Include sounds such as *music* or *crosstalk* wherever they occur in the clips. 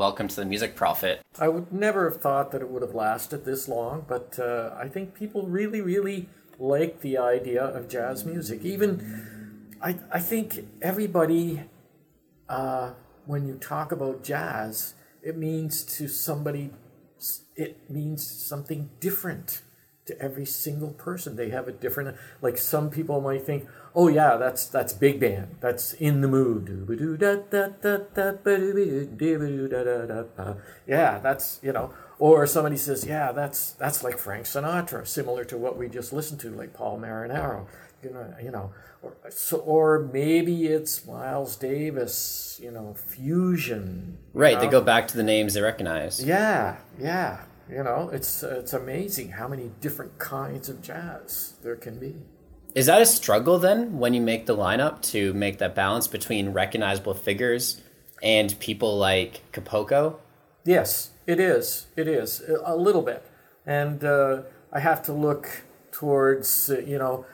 Welcome to the Music Prophet. I would never have thought that it would have lasted this long, but uh, I think people really, really like the idea of jazz music. Even, I, I think everybody, uh, when you talk about jazz, it means to somebody, it means something different to every single person. They have a different, like some people might think, oh yeah, that's that's big band. That's in the mood. Yeah, that's you know. Or somebody says, yeah, that's that's like Frank Sinatra, similar to what we just listened to, like Paul Marinaro. You know, you know, or so, or maybe it's Miles Davis. You know, fusion. Right. know? They go back to the names they recognize. Yeah, yeah. You know, it's it's amazing how many different kinds of jazz there can be. Is that a struggle then when you make the lineup to make that balance between recognizable figures and people like Capoco? Yes, it is. It is a little bit, and uh, I have to look towards uh, you know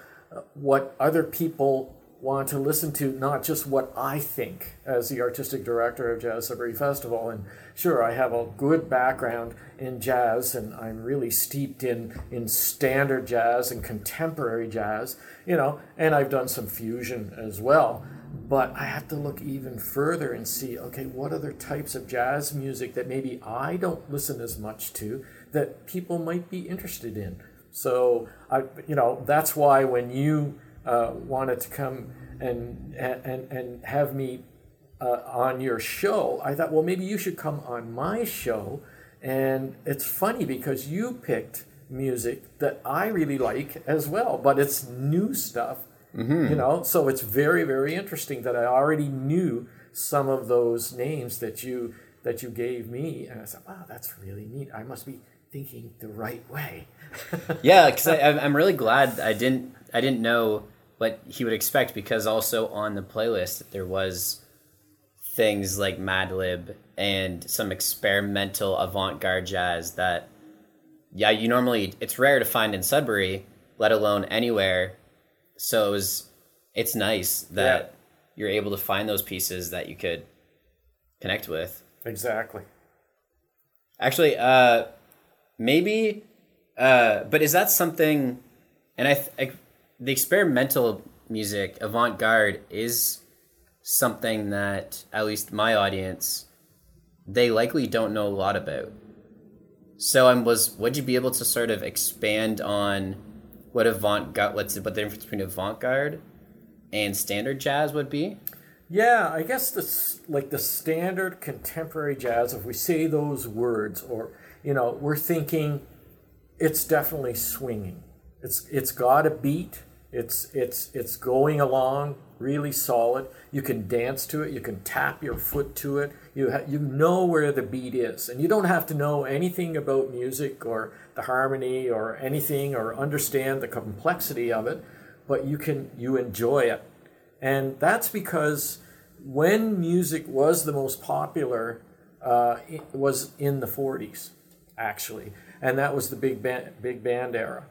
what other people want to listen to, not just what I think as the artistic director of Jazz Sudbury Festival. And sure, I have a good background in jazz, and I'm really steeped in in standard jazz and contemporary jazz, you know, and I've done some fusion as well. But I have to look even further and see, okay, what other types of jazz music that maybe I don't listen as much to that people might be interested in. So I, you know, that's why when you uh, wanted to come and and and have me uh, on your show, I thought, well, maybe you should come on my show. And it's funny because you picked music that I really like as well, but it's new stuff, mm-hmm. you know. So it's very very interesting that I already knew some of those names that you that you gave me, and I said, wow, that's really neat. I must be thinking the right way. *laughs* yeah, because I'm really glad I didn't I didn't know what he would expect because also on the playlist there was things like Madlib and some experimental avant-garde jazz that yeah you normally it's rare to find in Sudbury let alone anywhere. So it was it's nice that yeah. you're able to find those pieces that you could connect with. Exactly. Actually uh maybe uh but is that something and I, I the experimental music, avant garde, is something that at least my audience they likely don't know a lot about. So I was would you be able to sort of expand on what avant garde what's what the difference between avant garde and standard jazz would be? Yeah, I guess the like the standard contemporary jazz. If we say those words, or you know, we're thinking it's definitely swinging. It's it's got a beat. It's it's it's going along really solid. You can dance to it. You can tap your foot to it. You ha- you know where the beat is, and you don't have to know anything about music or the harmony or anything or understand the complexity of it, but you can you enjoy it, and that's because when music was the most popular, uh, was in the '40s, actually, and that was the big band big band era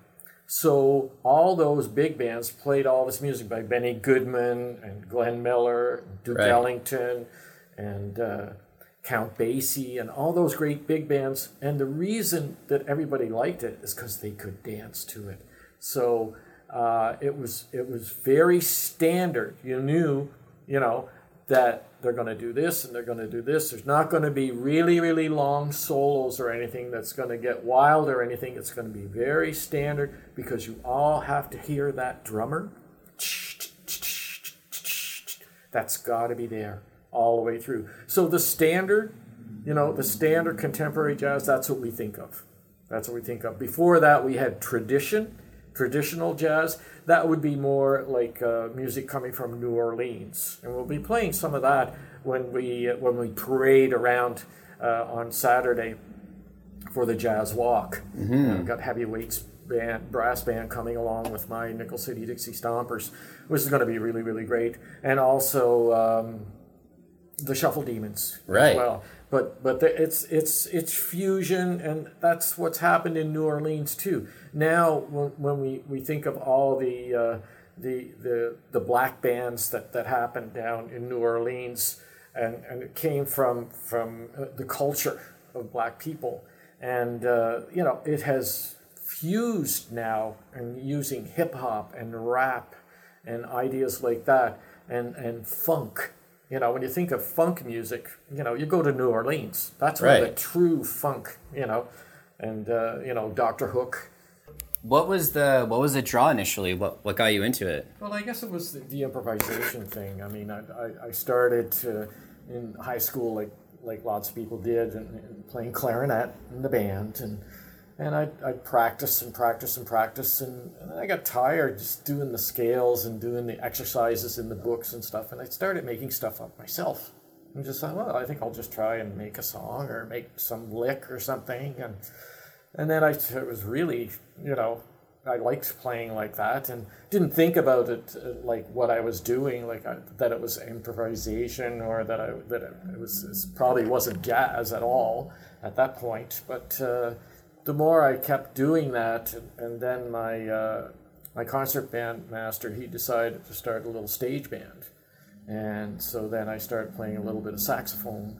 so all those big bands played all this music by Benny Goodman and Glenn Miller, Duke right. Ellington, and uh, Count Basie, and all those great big bands. And the reason that everybody liked it is because they could dance to it. So uh, it was it was very standard. You knew, you know, that they're going to do this and they're going to do this. There's not going to be really, really long solos or anything that's going to get wild or anything. It's going to be very standard because you all have to hear that drummer. That's got to be there all the way through. So the standard, you know, the standard contemporary jazz, that's what we think of. That's what we think of. Before that, we had tradition, traditional jazz that would be more like uh, music coming from New Orleans, and we'll be playing some of that when we uh, when we parade around uh, on Saturday for the Jazz Walk. Mm-hmm. Got heavyweights band, brass band coming along with my Nickel City Dixie Stompers, which is going to be really really great, and also um, the Shuffle Demons right. as well but but it's it's it's fusion, and that's what's happened in New Orleans too. Now, when, when we, we think of all the uh, the the the black bands that that happened down in New Orleans, and, and it came from from uh, the culture of black people, and uh, you know it has fused now and using hip hop and rap and ideas like that and and funk. You know, when you think of funk music, you know, you go to New Orleans. That's where the true funk. You know, and uh, you know Doctor Hook. What was the what was the draw initially? What what got you into it? Well, I guess it was the, the improvisation thing. I mean, I, I, I started to, in high school like like lots of people did, and, and playing clarinet in the band, and and I I practice and practice and practice, and, and I got tired just doing the scales and doing the exercises in the books and stuff, and I started making stuff up myself. And just thought, well, I think I'll just try and make a song or make some lick or something, and and then I it was really, you know, I liked playing like that and didn't think about it uh, like what I was doing, like I, that it was improvisation or that I that it was it probably wasn't jazz at all at that point. But uh, the more I kept doing that, and, and then my uh, my concert band master he decided to start a little stage band, and so then I started playing a little bit of saxophone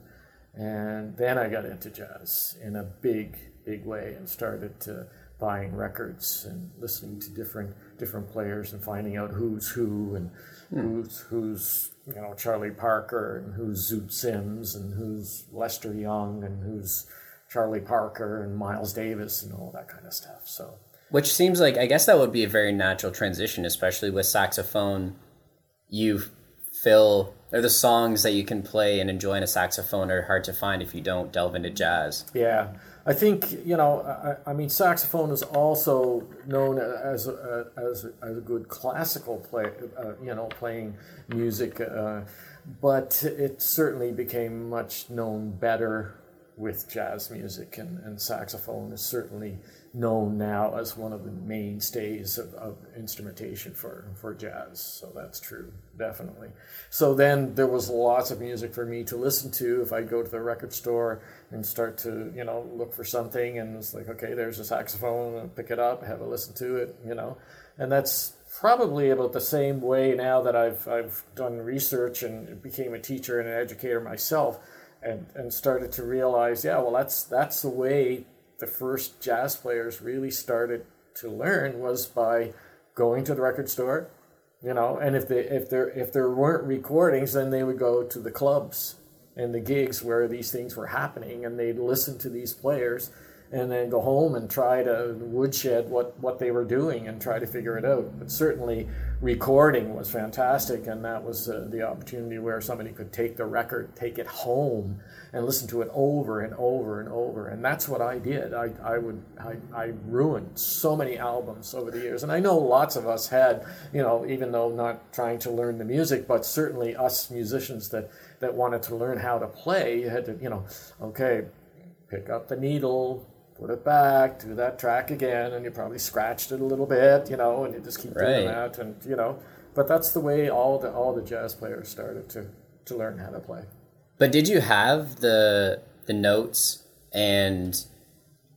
and then I got into jazz in a big, big way and started to buying records and listening to different different players and finding out who's who and who's who's you know Charlie Parker and who's Zoot Sims and who's Lester Young and who's Charlie Parker and Miles Davis and all that kind of stuff. So Which seems like I guess that would be a very natural transition, especially with saxophone. You fill or the songs that you can play and enjoy in a saxophone are hard to find if you don't delve into jazz. Yeah, I think you know. I, I mean, saxophone is also known as a, as a, as a good classical play. Uh, you know, playing music, uh, but it certainly became much known better with jazz music, and, and saxophone is certainly known now as one of the mainstays of, of instrumentation for, for jazz. So that's true, definitely. So then there was lots of music for me to listen to if I go to the record store and start to, you know, look for something and it's like, okay, there's a saxophone, I'll pick it up, have a listen to it, you know. And that's probably about the same way now that I've I've done research and became a teacher and an educator myself and, and started to realize, yeah, well that's that's the way the first jazz players really started to learn was by going to the record store, you know, and if they if there if there weren't recordings, then they would go to the clubs and the gigs where these things were happening, and they'd listen to these players, and then go home and try to woodshed what what they were doing and try to figure it out. But certainly, recording was fantastic, and that was uh, the opportunity where somebody could take the record, take it home, and listen to it over and over and over. And that's what I did. I, I would I, I ruined so many albums over the years, and I know lots of us had, you know, even though not trying to learn the music, but certainly us musicians that that wanted to learn how to play, you had to, you know, okay, pick up the needle. Put it back, do that track again, and you probably scratched it a little bit, you know, and you just keep Right. doing that, and you know. But that's the way all the all the jazz players started to to learn how to play. But did you have the the notes and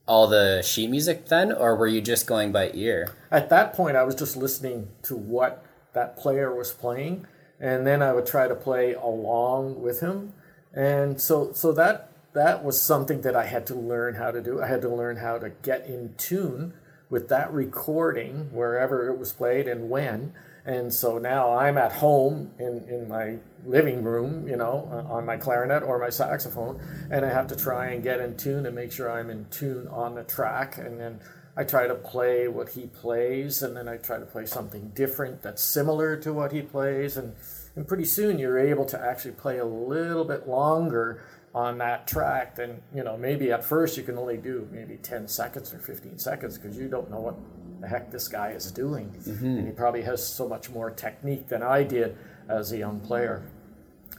all the sheet music then, or were you just going by ear? At that point, I was just listening to what that player was playing, and then I would try to play along with him. And so, so that that was something that I had to learn how to do. I had to learn how to get in tune with that recording wherever it was played and when. And so now I'm at home in, in my living room, you know, uh, on my clarinet or my saxophone, and I have to try and get in tune and make sure I'm in tune on the track. And then I try to play what he plays, and then I try to play something different that's similar to what he plays. And, and pretty soon you're able to actually play a little bit longer on that track than, you know, maybe at first you can only do maybe 10 seconds or 15 seconds because you don't know what the heck this guy is doing. And he probably has so much more technique than I did as a young player.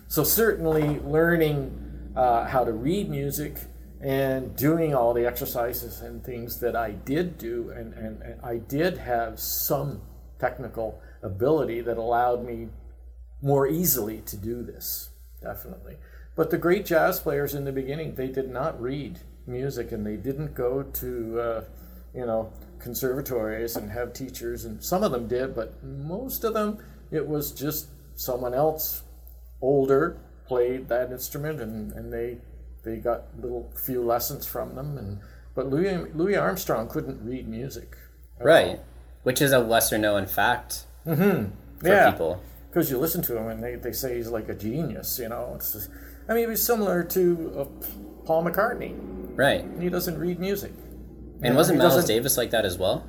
So certainly learning uh, how to read music and doing all the exercises and things that I did do, and, and, and I did have some technical ability that allowed me more easily to do this, definitely. But the great jazz players in the beginning, they did not read music and they didn't go to, uh, you know, conservatories and have teachers, and some of them did, but most of them, it was just someone else older played that instrument, and, and they they got little few lessons from them. And but Louis Louis Armstrong couldn't read music. Right, which is a lesser known fact Mm-hmm. for Yeah, people. because you listen to him and they, they say he's like a genius. You know, it's just, I mean, it was similar to uh, Paul McCartney. Right. He doesn't read music. And wasn't Miles Davis like that as well?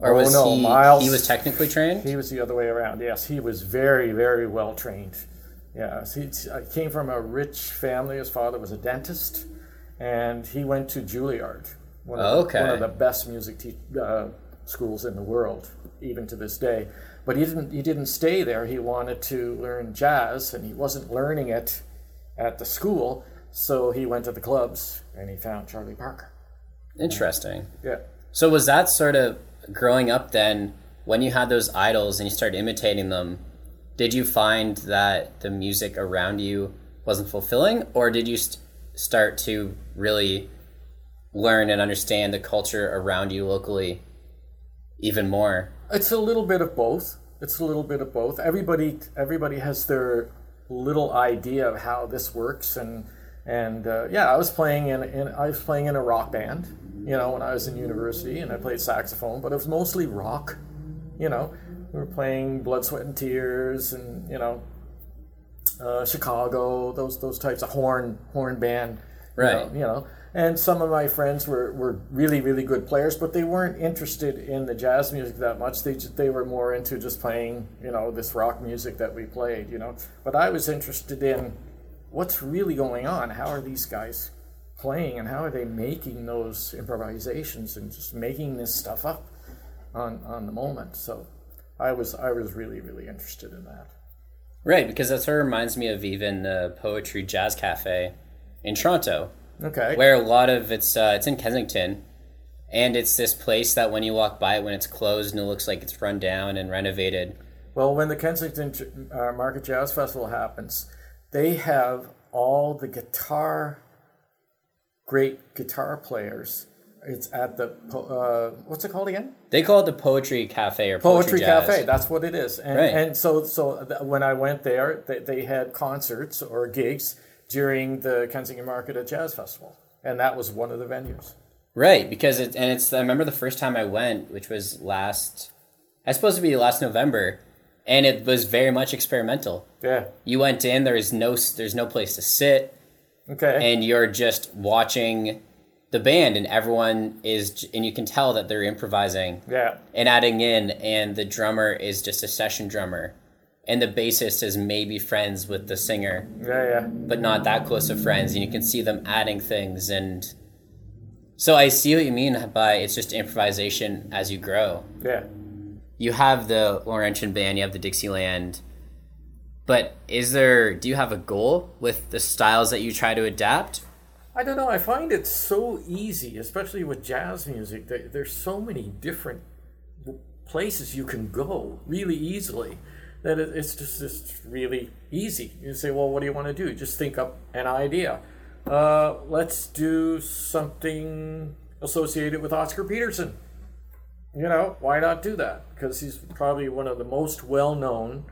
Or Oh, was no, he Miles- he was technically trained? He was the other way around. Yes, he was very, very well trained. Yes, he uh, came from a rich family. His father was a dentist, and he went to Juilliard, one of, Okay. the, one of the best music te- uh, schools in the world, even to this day. But he didn't. He didn't stay there. He wanted to learn jazz, and he wasn't learning it at the school. So he went to the clubs, and he found Charlie Parker. Interesting. Yeah. So was that sort of growing up then when you had those idols and you started imitating them? Did you find that the music around you wasn't fulfilling, or did you st- start to really learn and understand the culture around you locally even more? It's a little bit of both. It's a little bit of both. Everybody, everybody has their little idea of how this works, and and uh, yeah, I was playing in, in I was playing in a rock band, you know, when I was in university, and I played saxophone, but it was mostly rock, you know. We were playing Blood, Sweat, and Tears, and you know, uh, Chicago, those those types of horn horn band, you Right. know, you know. And some of my friends were, were really really good players, but they weren't interested in the jazz music that much. They ju- they were more into just playing you know this rock music that we played, you know. But I was interested in what's really going on. How are these guys playing, and how are they making those improvisations and just making this stuff up on on the moment? So I was I was really really interested in that. Right, because that sort of reminds me of even the Poetry Jazz Cafe in Toronto, Okay. where a lot of it's uh, it's in Kensington, and it's this place that when you walk by it when it's closed and it looks like it's run down and renovated. Well, when the Kensington uh, Market Jazz Festival happens, they have all the guitar, great guitar players. It's at the uh, what's it called again? They call it the Poetry Cafe or Poetry Jazz. Cafe. That's what it is. And, Right. and so so th- when I went there, they, they had concerts or gigs during the Kensington Market at Jazz Festival, and that was one of the venues. Right, because it and it's I remember the first time I went, which was last I supposed to be last November, and it was very much experimental. Yeah. You went in, there's no there's no place to sit, Okay. and you're just watching the band, and everyone is, and you can tell that they're improvising yeah. and adding in, and the drummer is just a session drummer, and the bassist is maybe friends with the singer, Yeah. Yeah. but not that close of friends, and you can see them adding things, and so I see what you mean by it's just improvisation as you grow. Yeah. You have the Laurentian band, you have the Dixieland, but is there? Do you have a goal with the styles that you try to adapt? I don't know. I find it so easy, especially with jazz music. That there's so many different places you can go really easily that it, it's just just really easy. You say, well, what do you want to do? Just think up an idea. Uh, let's do something associated with Oscar Peterson. You know, why not do that? Because he's probably one of the most well-known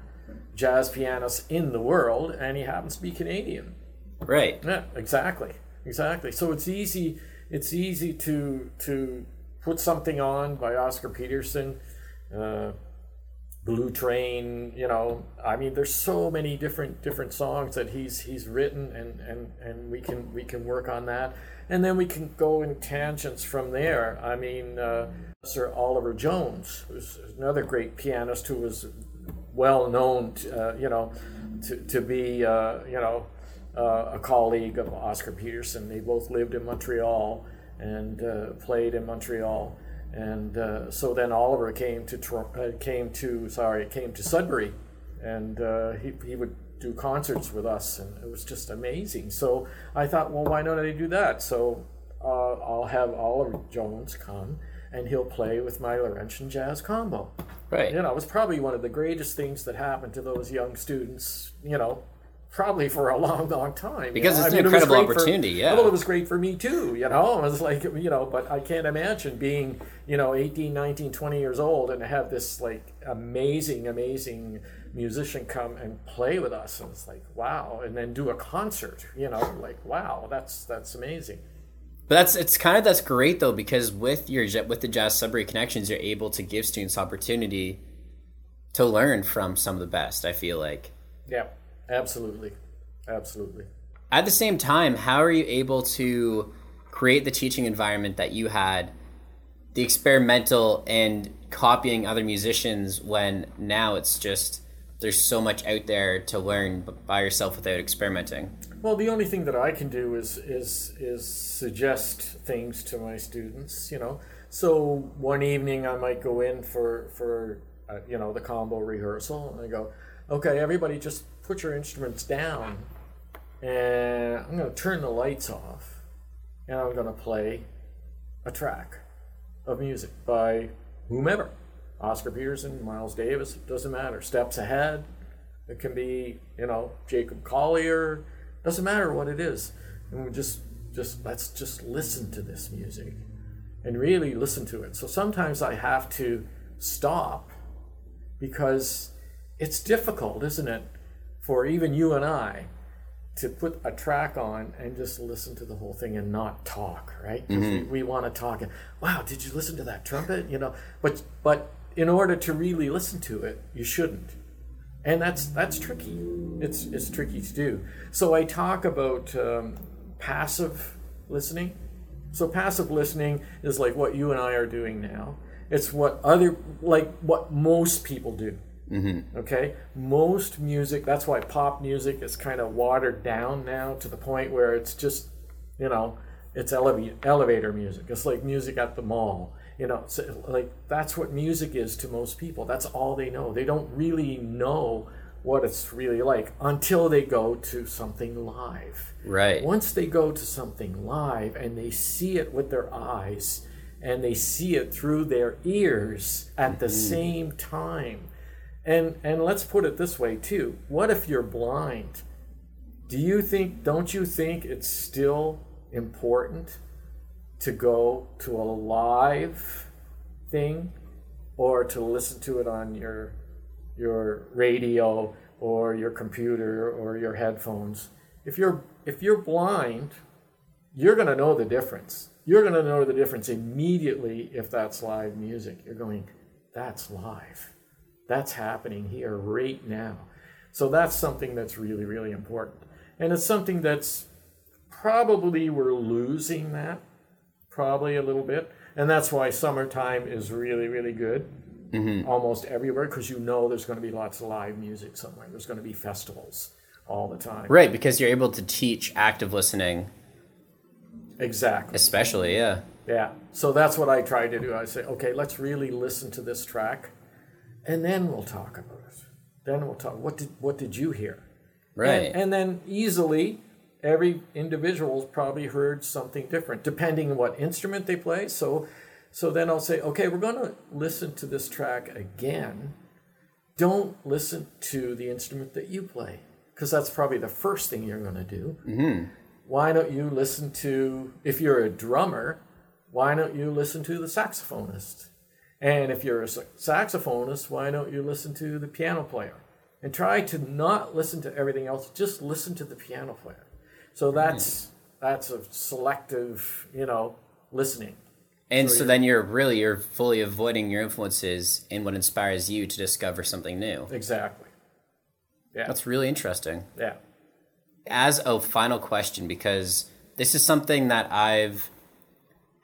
jazz pianists in the world, and he happens to be Canadian. Right. Yeah, exactly, exactly. So it's easy. It's easy to to put something on by Oscar Peterson, uh, Blue Train. You know, I mean, there's so many different different songs that he's he's written, and and and we can we can work on that, and then we can go in tangents from there. I mean, uh, Sir Oliver Jones, who's another great pianist who was well known, uh, you know, to to be uh, you know uh, a colleague of Oscar Peterson. They both lived in Montreal and uh, played in Montreal. And uh, so then Oliver came to uh, came to sorry came to Sudbury, and uh, he he would do concerts with us, and it was just amazing. So I thought, well, why don't I do that? So uh, I'll have Oliver Jones come, and he'll play with my Laurentian Jazz Combo Right. you know, it was probably one of the greatest things that happened to those young students, you know, probably for a long, long time. you Because know. it's an it was incredible for- opportunity, yeah. Well, it was great for me too, you know. It was like, you know, but I can't imagine being, you know, 18, 19, 20 years old and to have this like amazing, amazing musician come and play with us and it's like wow and then do a concert you know like wow that's that's amazing but that's it's kind of that's great though because with your with the jazz Sudbury connections you're able to give students opportunity to learn from some of the best i feel like yeah absolutely absolutely at the same time how are you able to create the teaching environment that you had the experimental and copying other musicians when now it's just there's so much out there to learn by yourself without experimenting. Well, the only thing that I can do is is is suggest things to my students. You know, so one evening I might go in for for uh, you know the combo rehearsal, and I go, okay, everybody, just put your instruments down, and I'm going to turn the lights off, and I'm going to play a track of music by whomever. Oscar Peterson, Miles Davis, it doesn't matter. Steps Ahead, it can be, you know, Jacob Collier, doesn't matter what it is. And we just just let's just listen to this music and really listen to it. So sometimes I have to stop because it's difficult, isn't it, for even you and I to put a track on and just listen to the whole thing and not talk, right? Mm-hmm. We, we want to talk and wow, did you listen to that trumpet? You know, but but in order to really listen to it, you shouldn't. And that's that's tricky. It's it's tricky to do. So I talk about um, passive listening. So passive listening is like what you and I are doing now. It's what other like what most people do. Mm-hmm. Okay, most music. That's why pop music is kind of watered down now to the point where it's just, you know, it's elevator elevator music. It's like music at the mall you know so like that's what music is to most people that's all they know they don't really know what it's really like until they go to something live right once they go to something live and they see it with their eyes and they see it through their ears at mm-hmm. the same time and and let's put it this way too what if you're blind do you think don't you think it's still important to go to a live thing or to listen to it on your your radio or your computer or your headphones. If you're if you're blind, you're going to know the difference. You're going to know the difference immediately if that's live music. You're going, that's live. That's happening here right now. So that's something that's really, really important. And it's something that's probably we're losing that probably a little bit. And that's why summertime is really, really good mm-hmm. almost everywhere because you know there's going to be lots of live music somewhere. There's going to be festivals all the time. Right, because you're able to teach active listening. Exactly. Especially, yeah. Yeah. So that's what I try to do. I say, okay, let's really listen to this track and then we'll talk about it. Then we'll talk. What did what did you hear? Right. And, and then easily every individual's probably heard something different depending on what instrument they play so so then i'll say okay we're going to listen to this track again don't listen to the instrument that you play because that's probably the first thing you're going to do mm-hmm. why don't you listen to if you're a drummer why don't you listen to the saxophonist and if you're a saxophonist why don't you listen to the piano player and try to not listen to everything else just listen to the piano player so hmm. that's that's a selective, you know, listening. And so, so then you're really you're fully avoiding your influences and what inspires you to discover something new. Exactly. Yeah. That's really interesting. Yeah. As a final question, because this is something that I've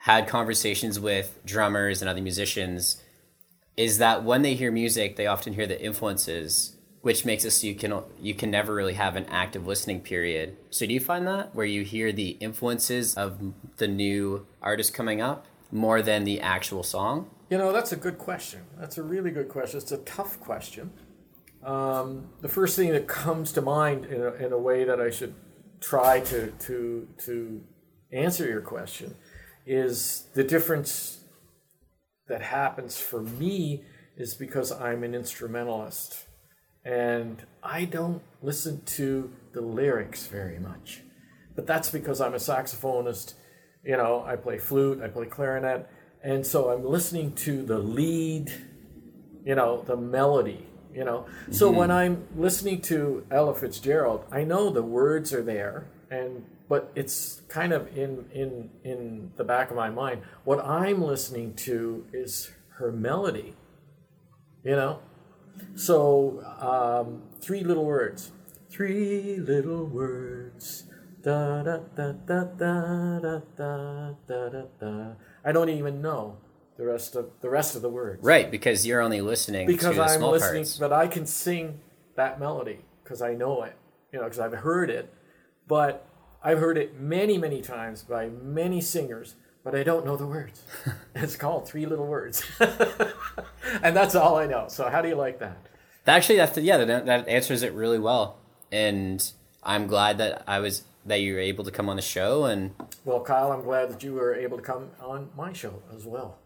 had conversations with drummers and other musicians, is that when they hear music, they often hear the influences which makes it so you can you can never really have an active listening period. So do you find that where you hear the influences of the new artist coming up more than the actual song? You know, that's a good question. That's a really good question. It's a tough question. Um, the first thing that comes to mind in a, in a way that I should try to to to answer your question is the difference that happens for me is because I'm an instrumentalist and I don't listen to the lyrics very much. But that's because I'm a saxophonist. You know, I play flute, I play clarinet, and so I'm listening to the lead, you know, the melody you know. So mm-hmm. when I'm listening to Ella Fitzgerald, I know the words are there, and but it's kind of in in in the back of my mind. What I'm listening to is her melody, you know. So um, three little words, three little words. Da da da da da da da da da. I don't even know the rest of the rest of the words Right, because you're only listening because to the I'm small listening, parts. but I can sing that melody because I know it, you know, because I've heard it. But I've heard it many, many times by many singers, but I don't know the words. *laughs* it's called Three Little Words, *laughs* and that's all I know. So how do you like that? Actually, that's yeah, that, that answers it really well, and I'm glad that I was that you were able to come on the show and Well, Kyle, I'm glad that you were able to come on my show as well.